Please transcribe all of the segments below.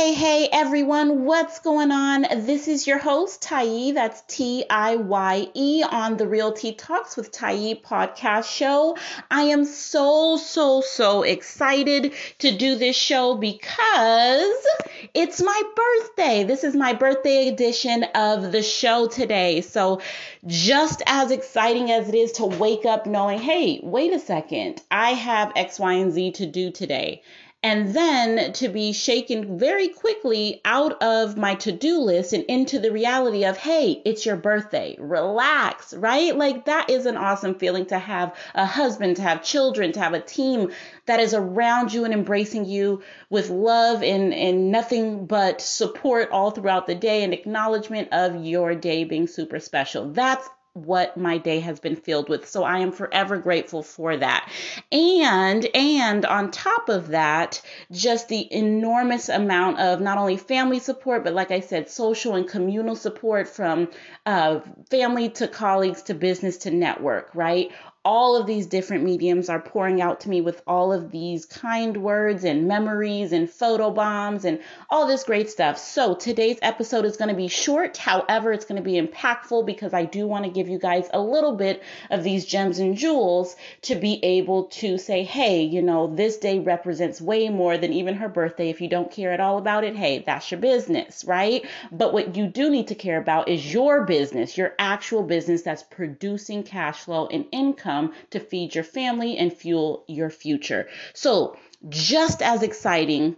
Hey, hey, everyone, what's going on? This is your host, Tiye. That's T I Y E on the RealTea Talks with Tiye podcast show. I am so, so, so excited to do this show because it's my birthday. This is my birthday edition of the show today. So, just as exciting as it is to wake up knowing, hey, wait a second, I have X, Y, and Z to do today and then to be shaken very quickly out of my to do list and into the reality of, hey, it's your birthday, relax, right? Like that is an awesome feeling to have a husband, to have children, to have a team that is around you and embracing you with love and, and nothing but support all throughout the day and acknowledgement of your day being super special. That's what my day has been filled with. So I am forever grateful for that. And and on top of that, just the enormous amount of not only family support, but like I said, social and communal support from uh, family to colleagues to business to network, right? All of these different mediums are pouring out to me with all of these kind words and memories and photo bombs and all this great stuff. So today's episode is going to be short. However, it's going to be impactful because I do want to give you guys a little bit of these gems and jewels to be able to say, hey, you know, this day represents way more than even her birthday. If you don't care at all about it, hey, that's your business, right? But what you do need to care about is your business, your actual business that's producing cash flow and income income to feed your family and fuel your future. So, just as exciting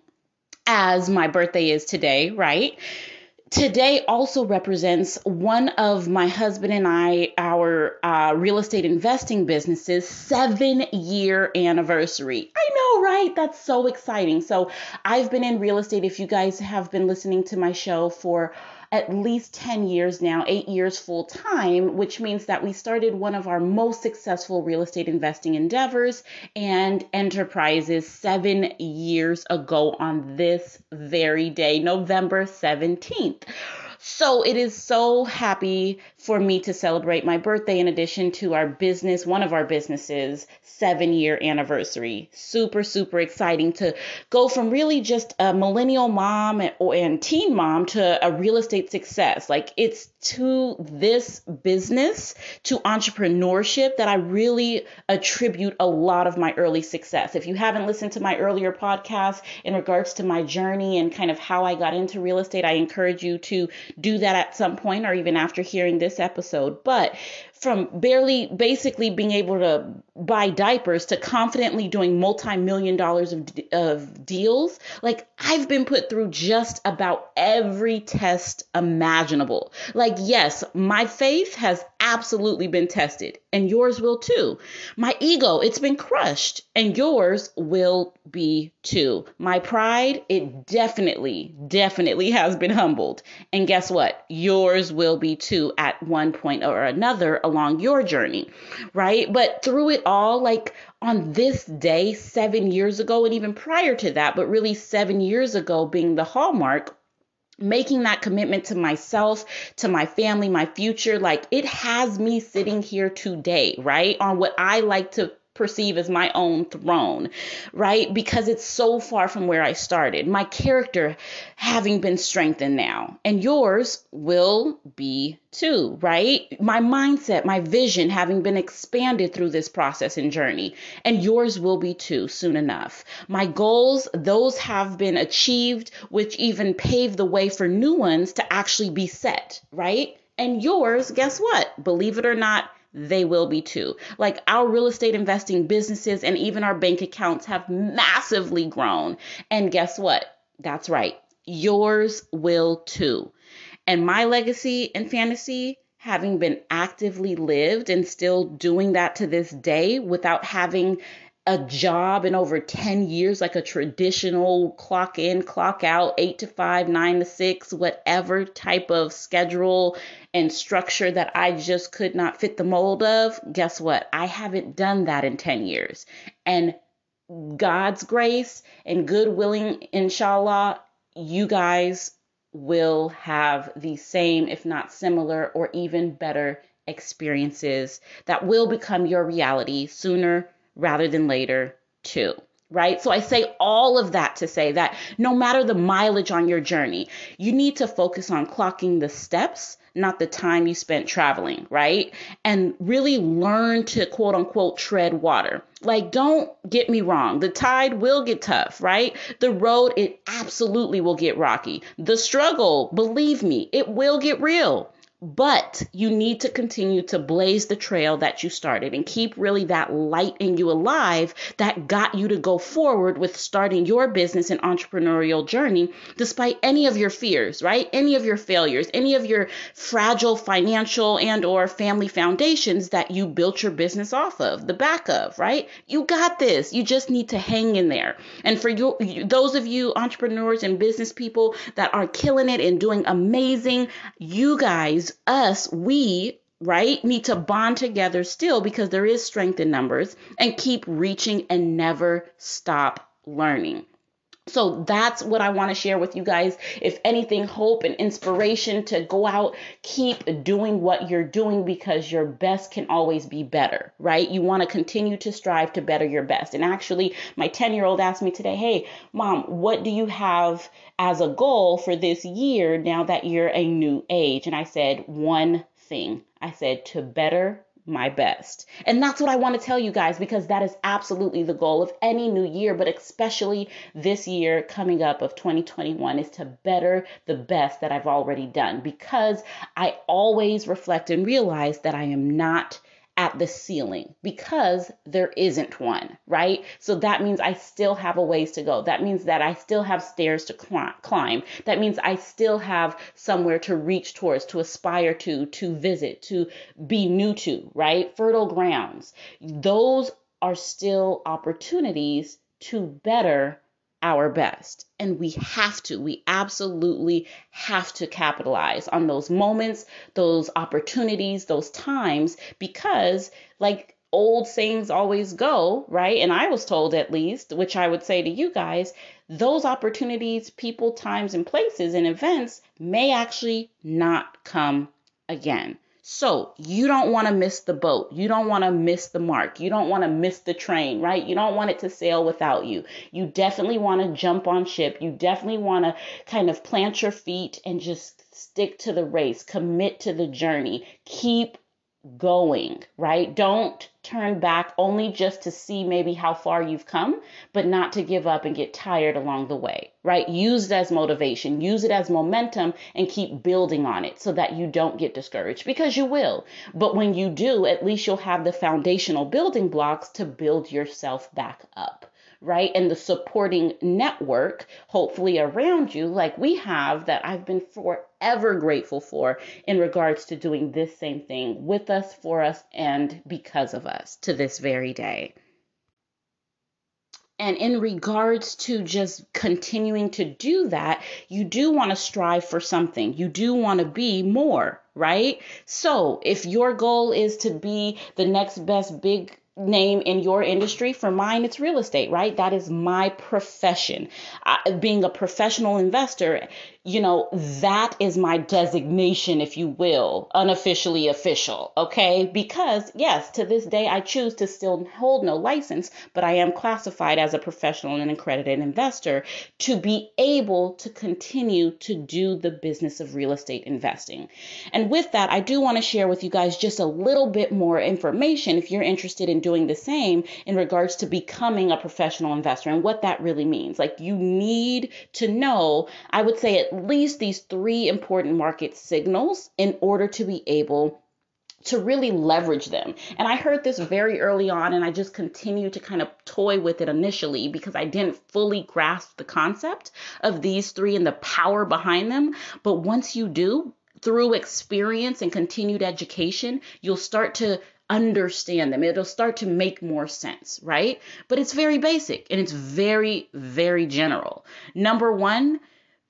as my birthday is today, right? Today also represents one of my husband and I, our uh, real estate investing businesses, seven year anniversary. I know, right? That's so exciting. So, I've been in real estate. If you guys have been listening to my show for at least 10 years now, eight years full time, which means that we started one of our most successful real estate investing endeavors and enterprises seven years ago on this very day, November 17th. So it is so happy for me to celebrate my birthday in addition to our business, one of our businesses, seven year anniversary. Super, super exciting to go from really just a millennial mom and, teen mom to a real estate success. Like it's to this business, to entrepreneurship, that I really attribute a lot of my early success. If you haven't listened to my earlier podcast in regards to my journey and kind of how I got into real estate, I encourage you to do that at some point or even after hearing this episode. But from barely basically being able to buy diapers to confidently doing multi-million dollars of, of deals. Like i've been put through just about every test imaginable. Like yes my faith has absolutely been tested and yours will too. My ego it's been crushed and yours will be too. My pride it definitely definitely has been humbled. And guess what? Yours will be too at one point or another along your journey, right? But through it all, like on this day, seven years ago, and even prior to that, but really seven years ago being the hallmark, making that commitment to myself, to my family, my future, like it has me sitting here today, right? On what I like to perceive as my own throne, right? Because it's so far from where I started. My character having been strengthened now, and yours will be too, right? My mindset, my vision having been expanded through this process and journey, and yours will be too soon enough. My goals, those have been achieved, which even paved the way for new ones to actually be set, right? And yours, guess what? Believe it or not, they will be too. Like our real estate investing businesses and even our bank accounts have massively grown. And guess what? That's right. Yours will too. And my legacy and fantasy, having been actively lived and still doing that to this day without having a job in over 10 years, like a traditional clock in, clock out, eight to five, nine to six, whatever type of schedule and structure that I just could not fit the mold of, guess what? I haven't done that in 10 years. And God's grace and good willing, inshallah, you guys will have the same, if not similar, or even better experiences that will become your reality sooner rather than later, too. right? So I say all of that to say that no matter the mileage on your journey, you need to focus on clocking the steps, not the time you spent traveling, right? And really learn to quote unquote tread water. Like, don't get me wrong, the tide will get tough, right? The road, it absolutely will get rocky. The struggle, believe me, it will get real. But you need to continue to blaze the trail that you started and keep really that light in you alive that got you to go forward with starting your business and entrepreneurial journey despite any of your fears, right? Any of your failures, any of your fragile financial and or family foundations that you built your business off of, the back of, right? You got this. You just need to hang in there. And for you those of you entrepreneurs and business people that are killing it and doing amazing, you guys us, we, right, need to bond together still because there is strength in numbers and keep reaching and never stop learning. So that's what I want to share with you guys. If anything, hope and inspiration to go out, keep doing what you're doing because your best can always be better, right? You want to continue to strive to better your best. And actually, my 10 year old asked me today, Hey, mom, what do you have as a goal for this year now that you're a new age? And I said, One thing. I said, To better my best. And that's what I want to tell you guys because that is absolutely the goal of any new year, but especially this year coming up of 2021 is to better the best that I've already done because I always reflect and realize that I am not at the ceiling because there isn't one, right? So that means I still have a ways to go. That means that I still have stairs to climb. That means I still have somewhere to reach towards, to aspire to, to visit, to be new to, right? Fertile grounds. Those are still opportunities to better our best. And we have to, we absolutely have to capitalize on those moments, those opportunities, those times, because, like old sayings always go, right? And I was told at least, which I would say to you guys, those opportunities, people, times, and places and events may actually not come again. So you don't want to miss the boat. You don't want to miss the mark. You don't want to miss the train, right? You don't want it to sail without you. You definitely want to jump on ship. You definitely want to kind of plant your feet and just stick to the race, commit to the journey, keep going, right? Don't turn back only just to see maybe how far you've come, but not to give up and get tired along the way, right? Use it as motivation, use it as momentum, and keep building on it so that you don't get discouraged because you will. But when you do, at least you'll have the foundational building blocks to build yourself back up right? And the supporting network, hopefully around you, like we have, that I've been forever grateful for in regards to doing this same thing with us, for us, and because of us to this very day. And in regards to just continuing to do that, you do want to strive for something. You do want to be more, right? So if your goal is to be the next best big name in your industry. For mine, it's real estate, right? That is my profession. I, being a professional investor, you know, that is my designation, if you will, unofficially official, okay? Because, yes, to this day, I choose to still hold no license, but I am classified as a professional and accredited investor to be able to continue to do the business of real estate investing. And with that, I do want to share with you guys just a little bit more information if you're interested in doing the same in regards to becoming a professional investor and what that really means. Like, you need to know, I would say, at least these three important market signals in order to be able to really leverage them. And I heard this very early on, and I just continued to kind of toy with it initially because I didn't fully grasp the concept of these three and the power behind them. But once you do, through experience and continued education, you'll start to understand them. It'll start to make more sense, right? But it's very basic and it's very, very general. Number one,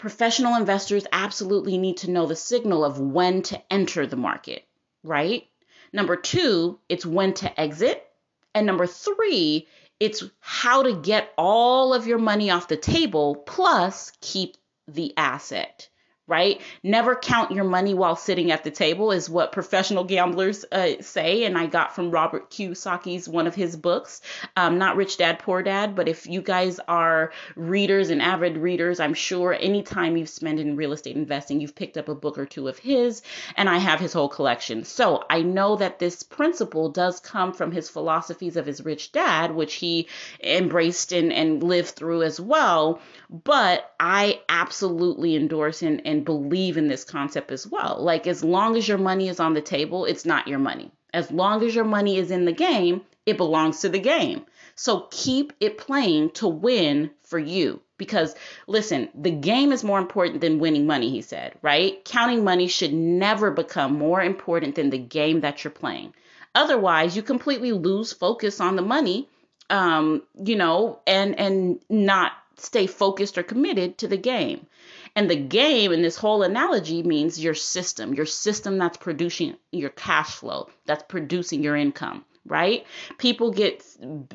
professional investors absolutely need to know the signal of when to enter the market, right? Number two, it's when to exit. And number three, it's how to get all of your money off the table plus keep the asset right? Never count your money while sitting at the table is what professional gamblers uh, say. And I got from Robert Kiyosaki's one of his books, um, not Rich Dad Poor Dad. But if you guys are readers and avid readers, I'm sure anytime you've spent in real estate investing, you've picked up a book or two of his. And I have his whole collection. So I know that this principle does come from his philosophies of his rich dad, which he embraced and, and lived through as well. But I absolutely endorse and, and believe in this concept as well. Like, as long as your money is on the table, it's not your money. As long as your money is in the game, it belongs to the game. So keep it playing to win for you. Because listen, the game is more important than winning money, he said, right? Counting money should never become more important than the game that you're playing. Otherwise, you completely lose focus on the money, um, you know, and and not stay focused or committed to the game. And the game in this whole analogy means your system, your system that's producing your cash flow, that's producing your income, right? People get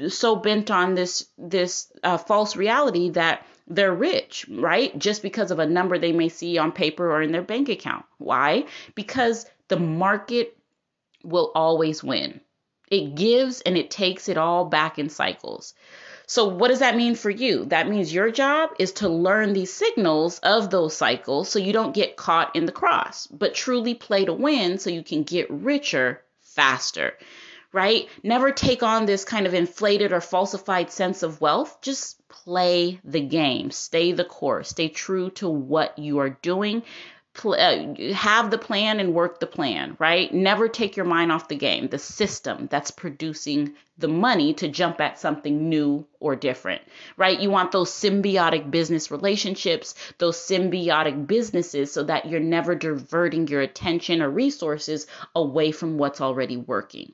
so bent on this this uh, false reality that they're rich, right? Just because of a number they may see on paper or in their bank account. Why? Because the market will always win. It gives and it takes it all back in cycles. So, what does that mean for you? That means your job is to learn these signals of those cycles so you don't get caught in the cross, but truly play to win so you can get richer faster, right? Never take on this kind of inflated or falsified sense of wealth. Just play the game, stay the course, stay true to what you are doing Uh, have the plan and work the plan, right? Never take your mind off the game, the system that's producing the money to jump at something new or different, right? You want those symbiotic business relationships, those symbiotic businesses, so that you're never diverting your attention or resources away from what's already working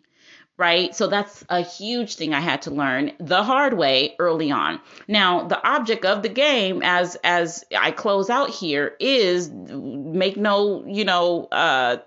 right? So that's a huge thing I had to learn the hard way early on. Now, the object of the game as as I close out here is make no, you know, uh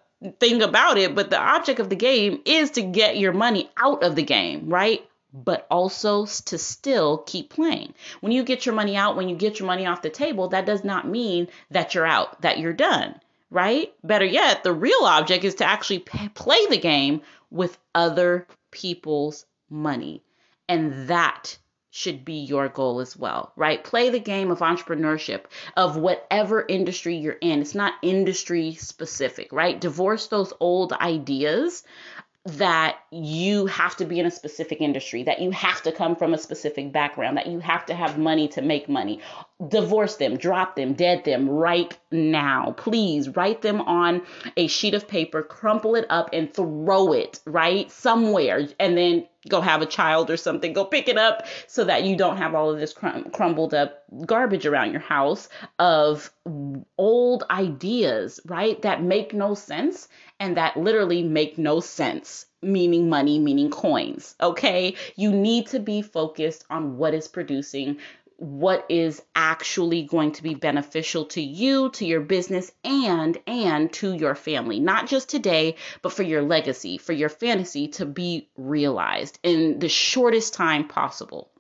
thing about it, but the object of the game is to get your money out of the game, right? But also to still keep playing. When you get your money out, when you get your money off the table, that does not mean that you're out, that you're done, right? Better yet, the real object is to actually p- play the game with other people's money. And that should be your goal as well, right? Play the game of entrepreneurship of whatever industry you're in. It's not industry specific, right? Divorce those old ideas that you have to be in a specific industry, that you have to come from a specific background, that you have to have money to make money. Divorce them, drop them, dead them right now. Please write them on a sheet of paper, crumple it up, and throw it right somewhere, and then go have a child or something. Go pick it up so that you don't have all of this crum- crumbled up garbage around your house of old ideas, right? That make no sense and that literally make no sense, meaning money, meaning coins. Okay. You need to be focused on what is producing what is actually going to be beneficial to you to your business and and to your family not just today but for your legacy for your fantasy to be realized in the shortest time possible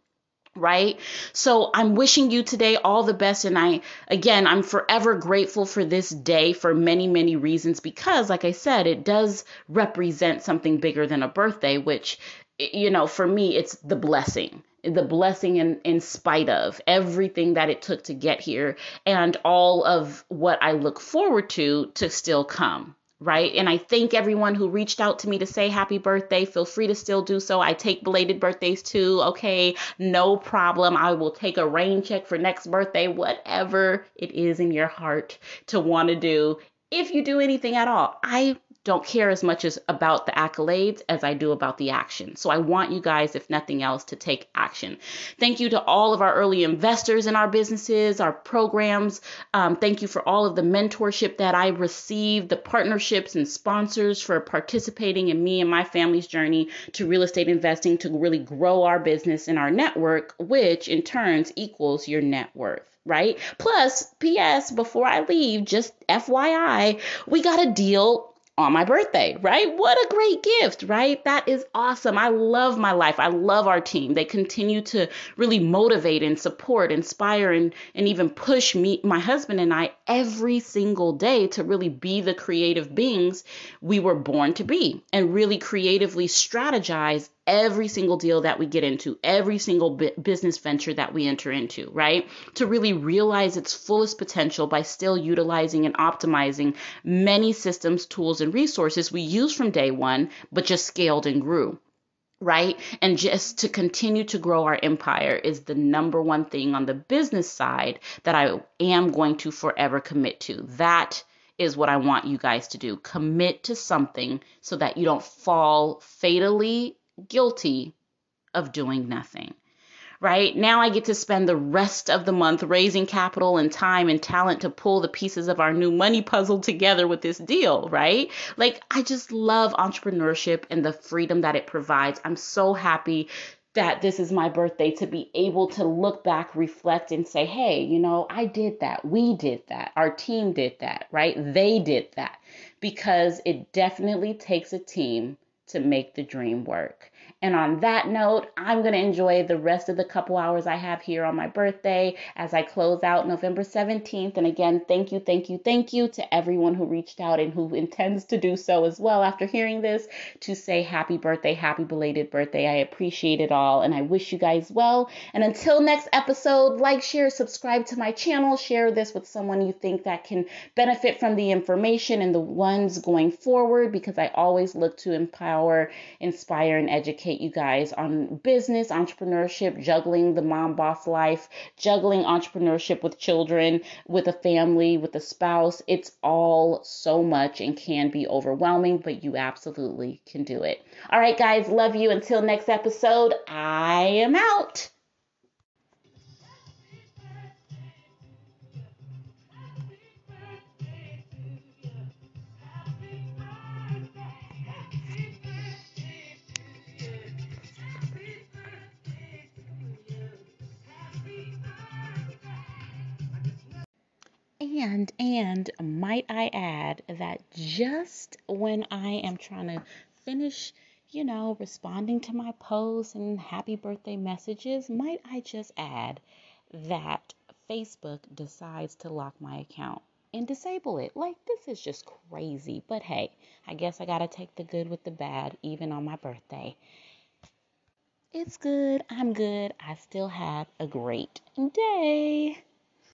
right? So I'm wishing you today all the best. And I, again, I'm forever grateful for this day for many, many reasons because, like I said, it does represent something bigger than a birthday, which, you know, for me, it's the blessing. The blessing in, in spite of everything that it took to get here and all of what I look forward to to still come right? And I thank everyone who reached out to me to say happy birthday. Feel free to still do so. I take belated birthdays too. Okay, no problem. I will take a rain check for next birthday, whatever it is in your heart to want to do. If you do anything at all, I don't care as much as about the accolades as I do about the action. So I want you guys, if nothing else, to take action. Thank you to all of our early investors in our businesses, our programs. Um, thank you for all of the mentorship that I received, the partnerships and sponsors for participating in me and my family's journey to real estate investing to really grow our business and our network, which in turns equals your net worth right? Plus, PS, before I leave, just FYI, we got a deal on my birthday, right? What a great gift, right? That is awesome. I love my life. I love our team. They continue to really motivate and support, inspire, and, and even push me, my husband and I every single day to really be the creative beings we were born to be and really creatively strategize every single deal that we get into, every single business venture that we enter into, right? To really realize its fullest potential by still utilizing and optimizing many systems, tools, and resources we used from day one, but just scaled and grew right? And just to continue to grow our empire is the number one thing on the business side that I am going to forever commit to. That is what I want you guys to do. Commit to something so that you don't fall fatally guilty of doing nothing. Right now, I get to spend the rest of the month raising capital and time and talent to pull the pieces of our new money puzzle together with this deal, right? Like, I just love entrepreneurship and the freedom that it provides. I'm so happy that this is my birthday to be able to look back, reflect, and say, hey, you know, I did that. We did that. Our team did that, right? They did that. Because it definitely takes a team to make the dream work. And on that note, I'm going to enjoy the rest of the couple hours I have here on my birthday as I close out November 17th. And again, thank you, thank you, thank you to everyone who reached out and who intends to do so as well after hearing this to say happy birthday, happy belated birthday. I appreciate it all and I wish you guys well. And until next episode, like, share, subscribe to my channel, share this with someone you think that can benefit from the information and the ones going forward because I always look to empower, inspire, and educate educate you guys on business, entrepreneurship, juggling the mom boss life, juggling entrepreneurship with children, with a family, with a spouse. It's all so much and can be overwhelming, but you absolutely can do it. All right, guys, love you. Until next episode, I am out. And and might I add that just when I am trying to finish, you know, responding to my posts and happy birthday messages, might I just add that Facebook decides to lock my account and disable it. Like this is just crazy. But hey, I guess I got to take the good with the bad even on my birthday. It's good. I'm good. I still have a great day.